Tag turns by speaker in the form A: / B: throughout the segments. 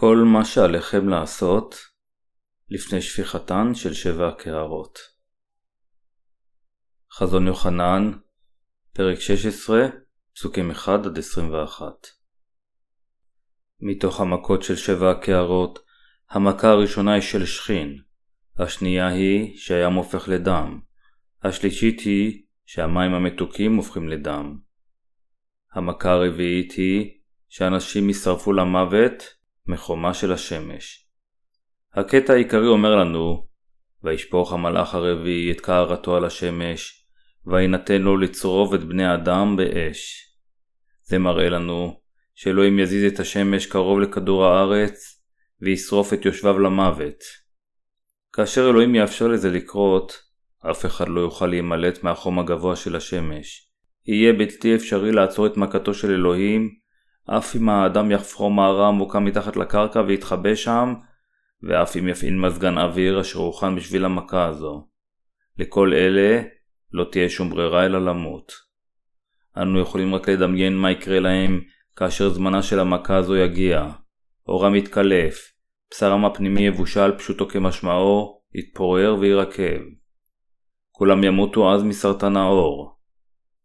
A: כל מה שעליכם לעשות לפני שפיכתן של שבע הקערות. חזון יוחנן, פרק 16, פסוקים 1-21 מתוך המכות של שבע הקערות, המכה הראשונה היא של שכין, השנייה היא שהים הופך לדם, השלישית היא שהמים המתוקים הופכים לדם. המכה הרביעית היא שאנשים יישרפו למוות מחומה של השמש. הקטע העיקרי אומר לנו, וישפוך המלאך הרביעי את קערתו על השמש, וינתן לו לצרוב את בני אדם באש. זה מראה לנו שאלוהים יזיז את השמש קרוב לכדור הארץ, וישרוף את יושביו למוות. כאשר אלוהים יאפשר לזה לקרות, אף אחד לא יוכל להימלט מהחום הגבוה של השמש. יהיה בלתי אפשרי לעצור את מכתו של אלוהים, אף אם האדם יחפרו מערה עמוקה מתחת לקרקע ויתחבא שם, ואף אם יפעיל מזגן אוויר אשר הוכן בשביל המכה הזו. לכל אלה לא תהיה שום ברירה אלא למות. אנו יכולים רק לדמיין מה יקרה להם כאשר זמנה של המכה הזו יגיע. אורם יתקלף, בשרם הפנימי יבושל פשוטו כמשמעו, יתפורר וירקב. כולם ימותו אז מסרטן העור.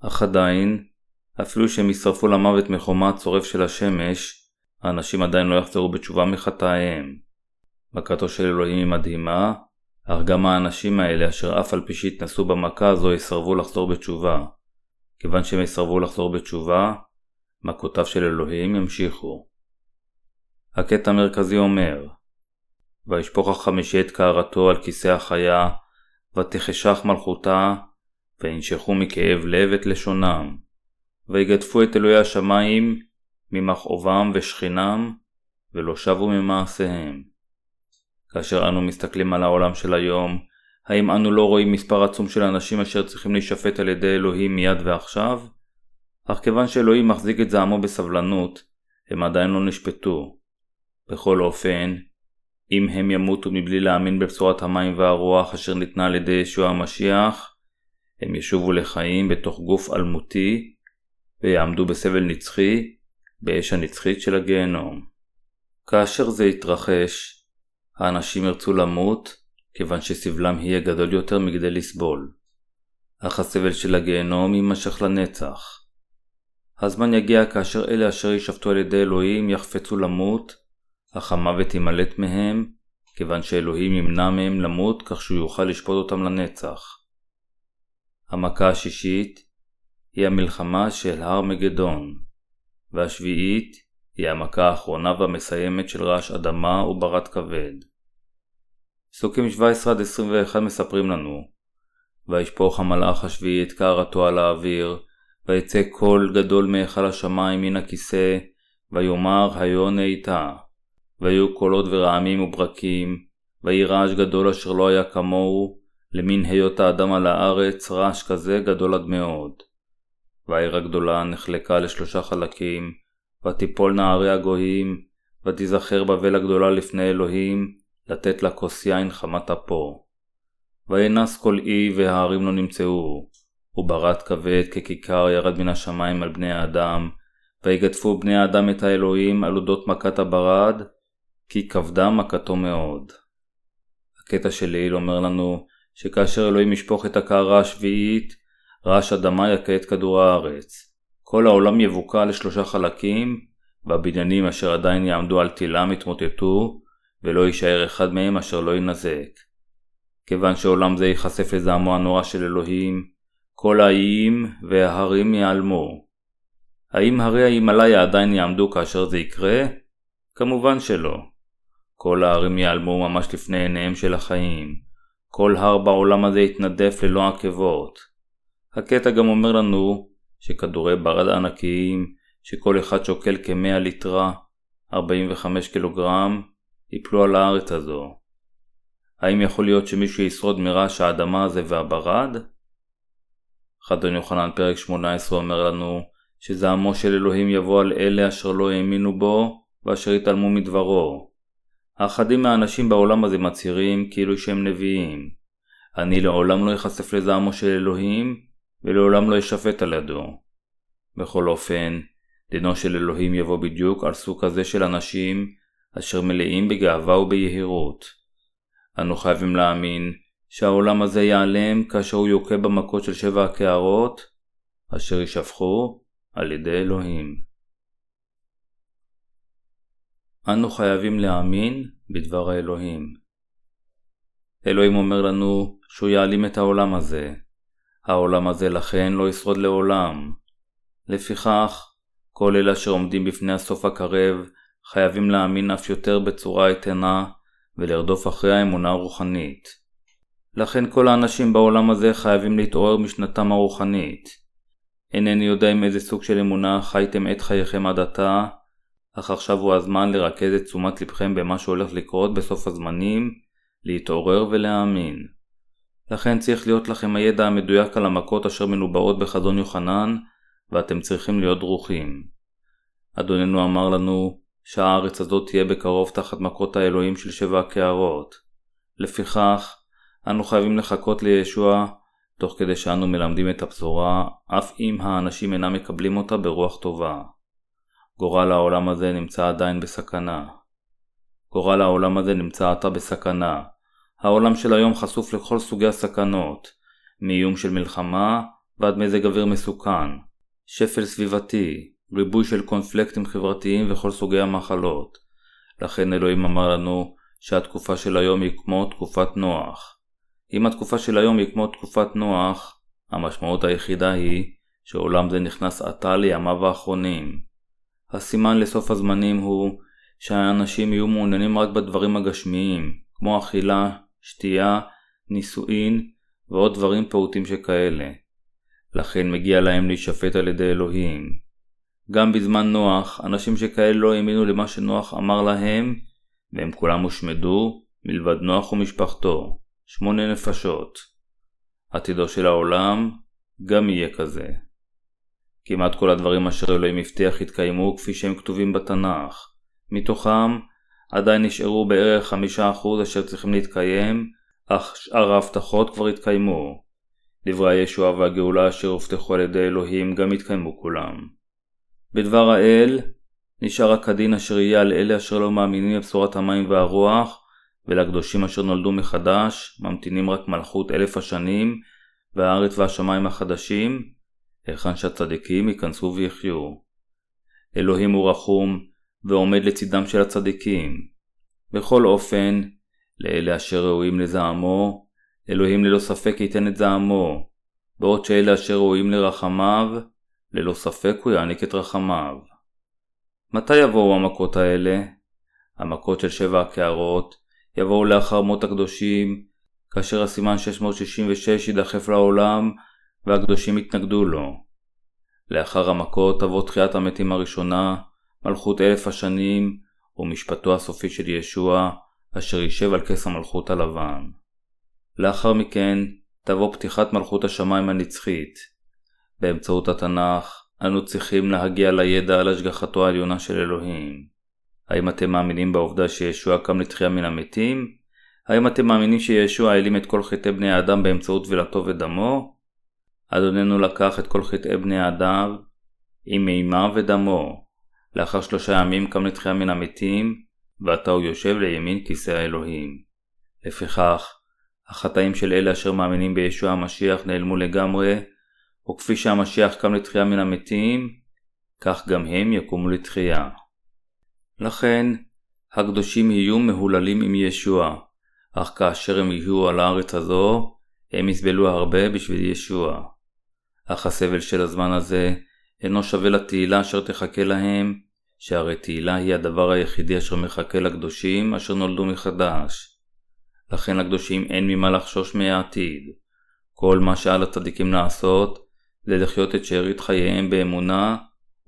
A: אך עדיין, אפילו שהם ישרפו למוות מחומה הצורף של השמש, האנשים עדיין לא יחזרו בתשובה מחטאיהם. מכתו של אלוהים היא מדהימה, אך גם האנשים האלה אשר אף על פי שהתנסו במכה הזו יסרבו לחזור בתשובה. כיוון שהם יסרבו לחזור בתשובה, מכותיו של אלוהים ימשיכו. הקטע המרכזי אומר וישפוך החמישי את קערתו על כיסא החיה, ותחשך מלכותה, וינשכו מכאב לב את לשונם. ויגדפו את אלוהי השמיים ממכאובם ושכינם, ולא שבו ממעשיהם. כאשר אנו מסתכלים על העולם של היום, האם אנו לא רואים מספר עצום של אנשים אשר צריכים להישפט על ידי אלוהים מיד ועכשיו? אך כיוון שאלוהים מחזיק את זעמו בסבלנות, הם עדיין לא נשפטו. בכל אופן, אם הם ימותו מבלי להאמין בבשורת המים והרוח אשר ניתנה על ידי ישוע המשיח, הם ישובו לחיים בתוך גוף אלמותי, ויעמדו בסבל נצחי, באש הנצחית של הגיהנום. כאשר זה יתרחש, האנשים ירצו למות, כיוון שסבלם יהיה גדול יותר מכדי לסבול. אך הסבל של הגיהנום יימשך לנצח. הזמן יגיע כאשר אלה אשר יישפטו על ידי אלוהים יחפצו למות, אך המוות יימלט מהם, כיוון שאלוהים ימנע מהם למות כך שהוא יוכל לשפוט אותם לנצח. המכה השישית היא המלחמה של הר מגדון, והשביעית היא המכה האחרונה והמסיימת של רעש אדמה וברת כבד. פסוקים 17-21 מספרים לנו וישפוך המלאך השביעי את קערתו על האוויר, ויצא קול גדול מהיכל השמיים מן הכיסא, ויאמר היונה איתה. והיו קולות ורעמים וברקים, ויהי רעש גדול אשר לא היה כמוהו, למין היות האדם על הארץ, רעש כזה גדול עד מאוד. והעיר הגדולה נחלקה לשלושה חלקים, ותיפול נערי הגויים, ותיזכר בבל הגדולה לפני אלוהים, לתת לה כוס יין חמת אפו. וינס כל אי וההרים לא נמצאו, וברד כבד ככיכר ירד מן השמיים על בני האדם, ויגדפו בני האדם את האלוהים על אודות מכת הברד, כי כבדה מכתו מאוד. הקטע של ליל אומר לנו שכאשר אלוהים ישפוך את הקערה השביעית, רעש אדמה יכה את כדור הארץ. כל העולם יבוקע לשלושה חלקים, והבניינים אשר עדיין יעמדו על תילם יתמוטטו, ולא יישאר אחד מהם אשר לא ינזק. כיוון שעולם זה ייחשף לזעמו הנורא של אלוהים, כל האיים וההרים ייעלמו. האם הרי ההימאליה עדיין יעמדו כאשר זה יקרה? כמובן שלא. כל ההרים ייעלמו ממש לפני עיניהם של החיים. כל הר בעולם הזה יתנדף ללא עקבות. הקטע גם אומר לנו שכדורי ברד ענקיים, שכל אחד שוקל כ-100 ליטרה, 45 קילוגרם, יפלו על הארץ הזו. האם יכול להיות שמישהו ישרוד מרעש האדמה הזה והברד? חדון יוחנן פרק 18 אומר לנו שזעמו של אלוהים יבוא על אלה אשר לא האמינו בו ואשר התעלמו מדברו. האחדים מהאנשים בעולם הזה מצהירים כאילו שהם נביאים. אני לעולם לא אחשף לזעמו של אלוהים, ולעולם לא אשפט על ידו. בכל אופן, דינו של אלוהים יבוא בדיוק על סוג כזה של אנשים, אשר מלאים בגאווה וביהירות. אנו חייבים להאמין שהעולם הזה ייעלם כאשר הוא יוכה במכות של שבע הקערות, אשר יישפכו על ידי אלוהים. אנו חייבים להאמין בדבר האלוהים. אלוהים אומר לנו שהוא יעלים את העולם הזה. העולם הזה לכן לא ישרוד לעולם. לפיכך, כל אלה אשר עומדים בפני הסוף הקרב חייבים להאמין אף יותר בצורה איתנה ולרדוף אחרי האמונה הרוחנית. לכן כל האנשים בעולם הזה חייבים להתעורר משנתם הרוחנית. אינני יודע עם איזה סוג של אמונה חייתם את חייכם עד עתה, אך עכשיו הוא הזמן לרכז את תשומת לבכם במה שהולך לקרות בסוף הזמנים, להתעורר ולהאמין. לכן צריך להיות לכם הידע המדויק על המכות אשר מנובאות בחזון יוחנן, ואתם צריכים להיות דרוכים. אדוננו אמר לנו שהארץ הזאת תהיה בקרוב תחת מכות האלוהים של שבע הקערות. לפיכך, אנו חייבים לחכות לישוע, תוך כדי שאנו מלמדים את הבשורה, אף אם האנשים אינם מקבלים אותה ברוח טובה. גורל העולם הזה נמצא עדיין בסכנה. גורל העולם הזה נמצא עתה בסכנה. העולם של היום חשוף לכל סוגי הסכנות, מאיום של מלחמה ועד מזג אוויר מסוכן, שפל סביבתי, ריבוי של קונפלקטים חברתיים וכל סוגי המחלות. לכן אלוהים אמר לנו שהתקופה של היום היא כמו תקופת נוח. אם התקופה של היום היא כמו תקופת נוח, המשמעות היחידה היא שעולם זה נכנס עתה לימיו האחרונים. הסימן לסוף הזמנים הוא שהאנשים יהיו מעוניינים רק בדברים הגשמיים, כמו אכילה, שתייה, נישואין ועוד דברים פעוטים שכאלה. לכן מגיע להם להישפט על ידי אלוהים. גם בזמן נוח, אנשים שכאלה לא האמינו למה שנוח אמר להם, והם כולם הושמדו, מלבד נוח ומשפחתו, שמונה נפשות. עתידו של העולם גם יהיה כזה. כמעט כל הדברים אשר אלוהים הבטיח התקיימו כפי שהם כתובים בתנ"ך. מתוכם עדיין נשארו בערך חמישה אחוז אשר צריכים להתקיים, אך שאר ההבטחות כבר התקיימו. דברי הישועה והגאולה אשר הובטחו על ידי אלוהים גם התקיימו כולם. בדבר האל, נשאר רק הדין אשר יהיה על אלה אשר לא מאמינים בבשורת המים והרוח, ולקדושים אשר נולדו מחדש, ממתינים רק מלכות אלף השנים, והארץ והשמיים החדשים, היכן שהצדיקים ייכנסו ויחיו. אלוהים הוא רחום, ועומד לצידם של הצדיקים. בכל אופן, לאלה אשר ראויים לזעמו, אלוהים ללא ספק ייתן את זעמו, בעוד שאלה אשר ראויים לרחמיו, ללא ספק הוא יעניק את רחמיו. מתי יבואו המכות האלה? המכות של שבע הקערות יבואו לאחר מות הקדושים, כאשר הסימן 666 יידחף לעולם והקדושים יתנגדו לו. לאחר המכות תבוא תחיית המתים הראשונה, מלכות אלף השנים, ומשפטו הסופי של ישוע, אשר יישב על כס המלכות הלבן. לאחר מכן תבוא פתיחת מלכות השמיים הנצחית. באמצעות התנ"ך אנו צריכים להגיע לידע על השגחתו העליונה של אלוהים. האם אתם מאמינים בעובדה שישוע קם לתחייה מן המתים? האם אתם מאמינים שישוע העלים את כל חטאי בני האדם באמצעות טבילתו ודמו? אדוננו לקח את כל חטאי בני האדם עם מימיו ודמו. לאחר שלושה ימים קם לתחייה מן המתים, ועתה הוא יושב לימין כיסא האלוהים. לפיכך, החטאים של אלה אשר מאמינים בישוע המשיח נעלמו לגמרי, וכפי שהמשיח קם לתחייה מן המתים, כך גם הם יקומו לתחייה. לכן, הקדושים יהיו מהוללים עם ישוע, אך כאשר הם יהיו על הארץ הזו, הם יסבלו הרבה בשביל ישוע. אך הסבל של הזמן הזה אינו שווה לתהילה אשר תחכה להם, שהרי תהילה היא הדבר היחידי אשר מחכה לקדושים אשר נולדו מחדש. לכן לקדושים אין ממה לחשוש מהעתיד. כל מה שעל הצדיקים לעשות, זה לחיות את שארית חייהם באמונה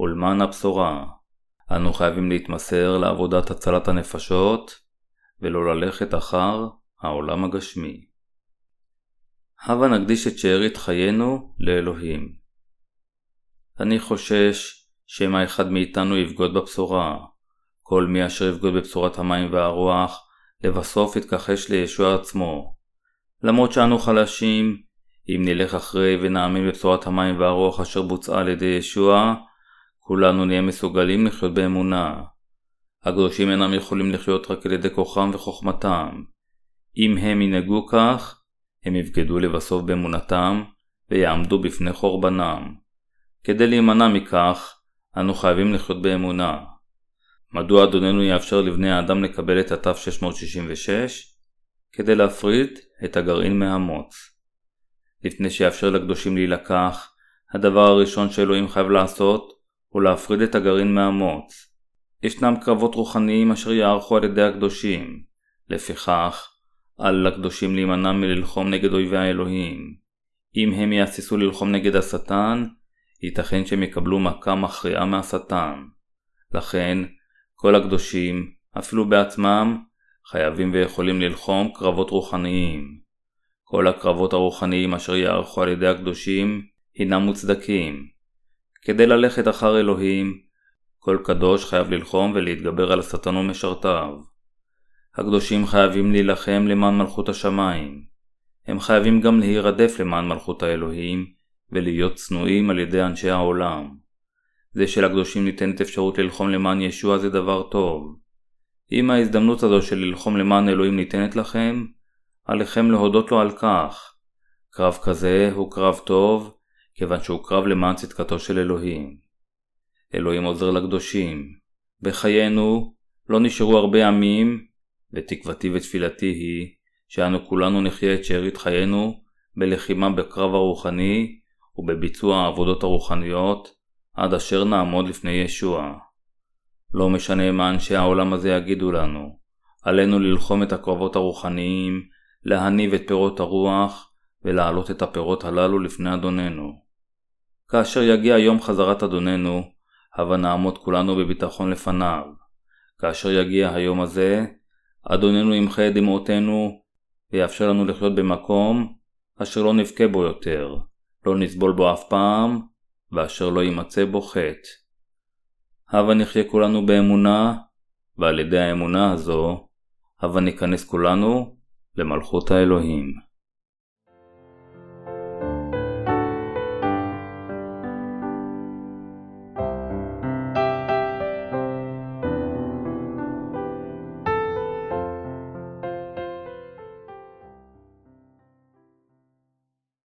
A: ולמען הבשורה. אנו חייבים להתמסר לעבודת הצלת הנפשות, ולא ללכת אחר העולם הגשמי. הבה נקדיש את שארית חיינו לאלוהים. אני חושש שמא אחד מאיתנו יבגוד בבשורה. כל מי אשר יבגוד בבשורת המים והרוח, לבסוף יתכחש לישוע עצמו. למרות שאנו חלשים, אם נלך אחרי ונאמין בבשורת המים והרוח אשר בוצעה על ידי ישוע, כולנו נהיה מסוגלים לחיות באמונה. הקדושים אינם יכולים לחיות רק על ידי כוחם וחוכמתם. אם הם ינהגו כך, הם יבגדו לבסוף באמונתם, ויעמדו בפני חורבנם. כדי להימנע מכך, אנו חייבים לחיות באמונה. מדוע אדוננו יאפשר לבני האדם לקבל את התו 666? כדי להפריד את הגרעין מהמוץ. לפני שיאפשר לקדושים להילקח, הדבר הראשון שאלוהים חייב לעשות הוא להפריד את הגרעין מהמוץ. ישנם קרבות רוחניים אשר יערכו על ידי הקדושים. לפיכך, על הקדושים להימנע מללחום נגד אויבי האלוהים. אם הם יהססו ללחום נגד השטן, ייתכן שהם יקבלו מכה מכריעה מהשטן. לכן, כל הקדושים, אפילו בעצמם, חייבים ויכולים ללחום קרבות רוחניים. כל הקרבות הרוחניים אשר יערכו על ידי הקדושים, הינם מוצדקים. כדי ללכת אחר אלוהים, כל קדוש חייב ללחום ולהתגבר על השטן ומשרתיו. הקדושים חייבים להילחם למען מלכות השמיים. הם חייבים גם להירדף למען מלכות האלוהים, ולהיות צנועים על ידי אנשי העולם. זה שלקדושים ניתנת אפשרות ללחום למען ישוע זה דבר טוב. אם ההזדמנות הזו של ללחום למען אלוהים ניתנת לכם, עליכם להודות לו על כך. קרב כזה הוא קרב טוב, כיוון שהוא קרב למען צדקתו של אלוהים. אלוהים עוזר לקדושים. בחיינו לא נשארו הרבה ימים, ותקוותי ותפילתי היא שאנו כולנו נחיה את שארית חיינו בלחימה בקרב הרוחני ובביצוע העבודות הרוחניות עד אשר נעמוד לפני ישוע. לא משנה מה אנשי העולם הזה יגידו לנו, עלינו ללחום את הקרבות הרוחניים, להניב את פירות הרוח ולהעלות את הפירות הללו לפני אדוננו. כאשר יגיע יום חזרת אדוננו, הבה נעמוד כולנו בביטחון לפניו. כאשר יגיע היום הזה, אדוננו ימחה את דמעותינו ויאפשר לנו לחיות במקום אשר לא נבכה בו יותר, לא נסבול בו אף פעם, ואשר לא יימצא בו חטא. הבה נחיה כולנו באמונה, ועל ידי האמונה הזו, הבה ניכנס כולנו למלכות האלוהים.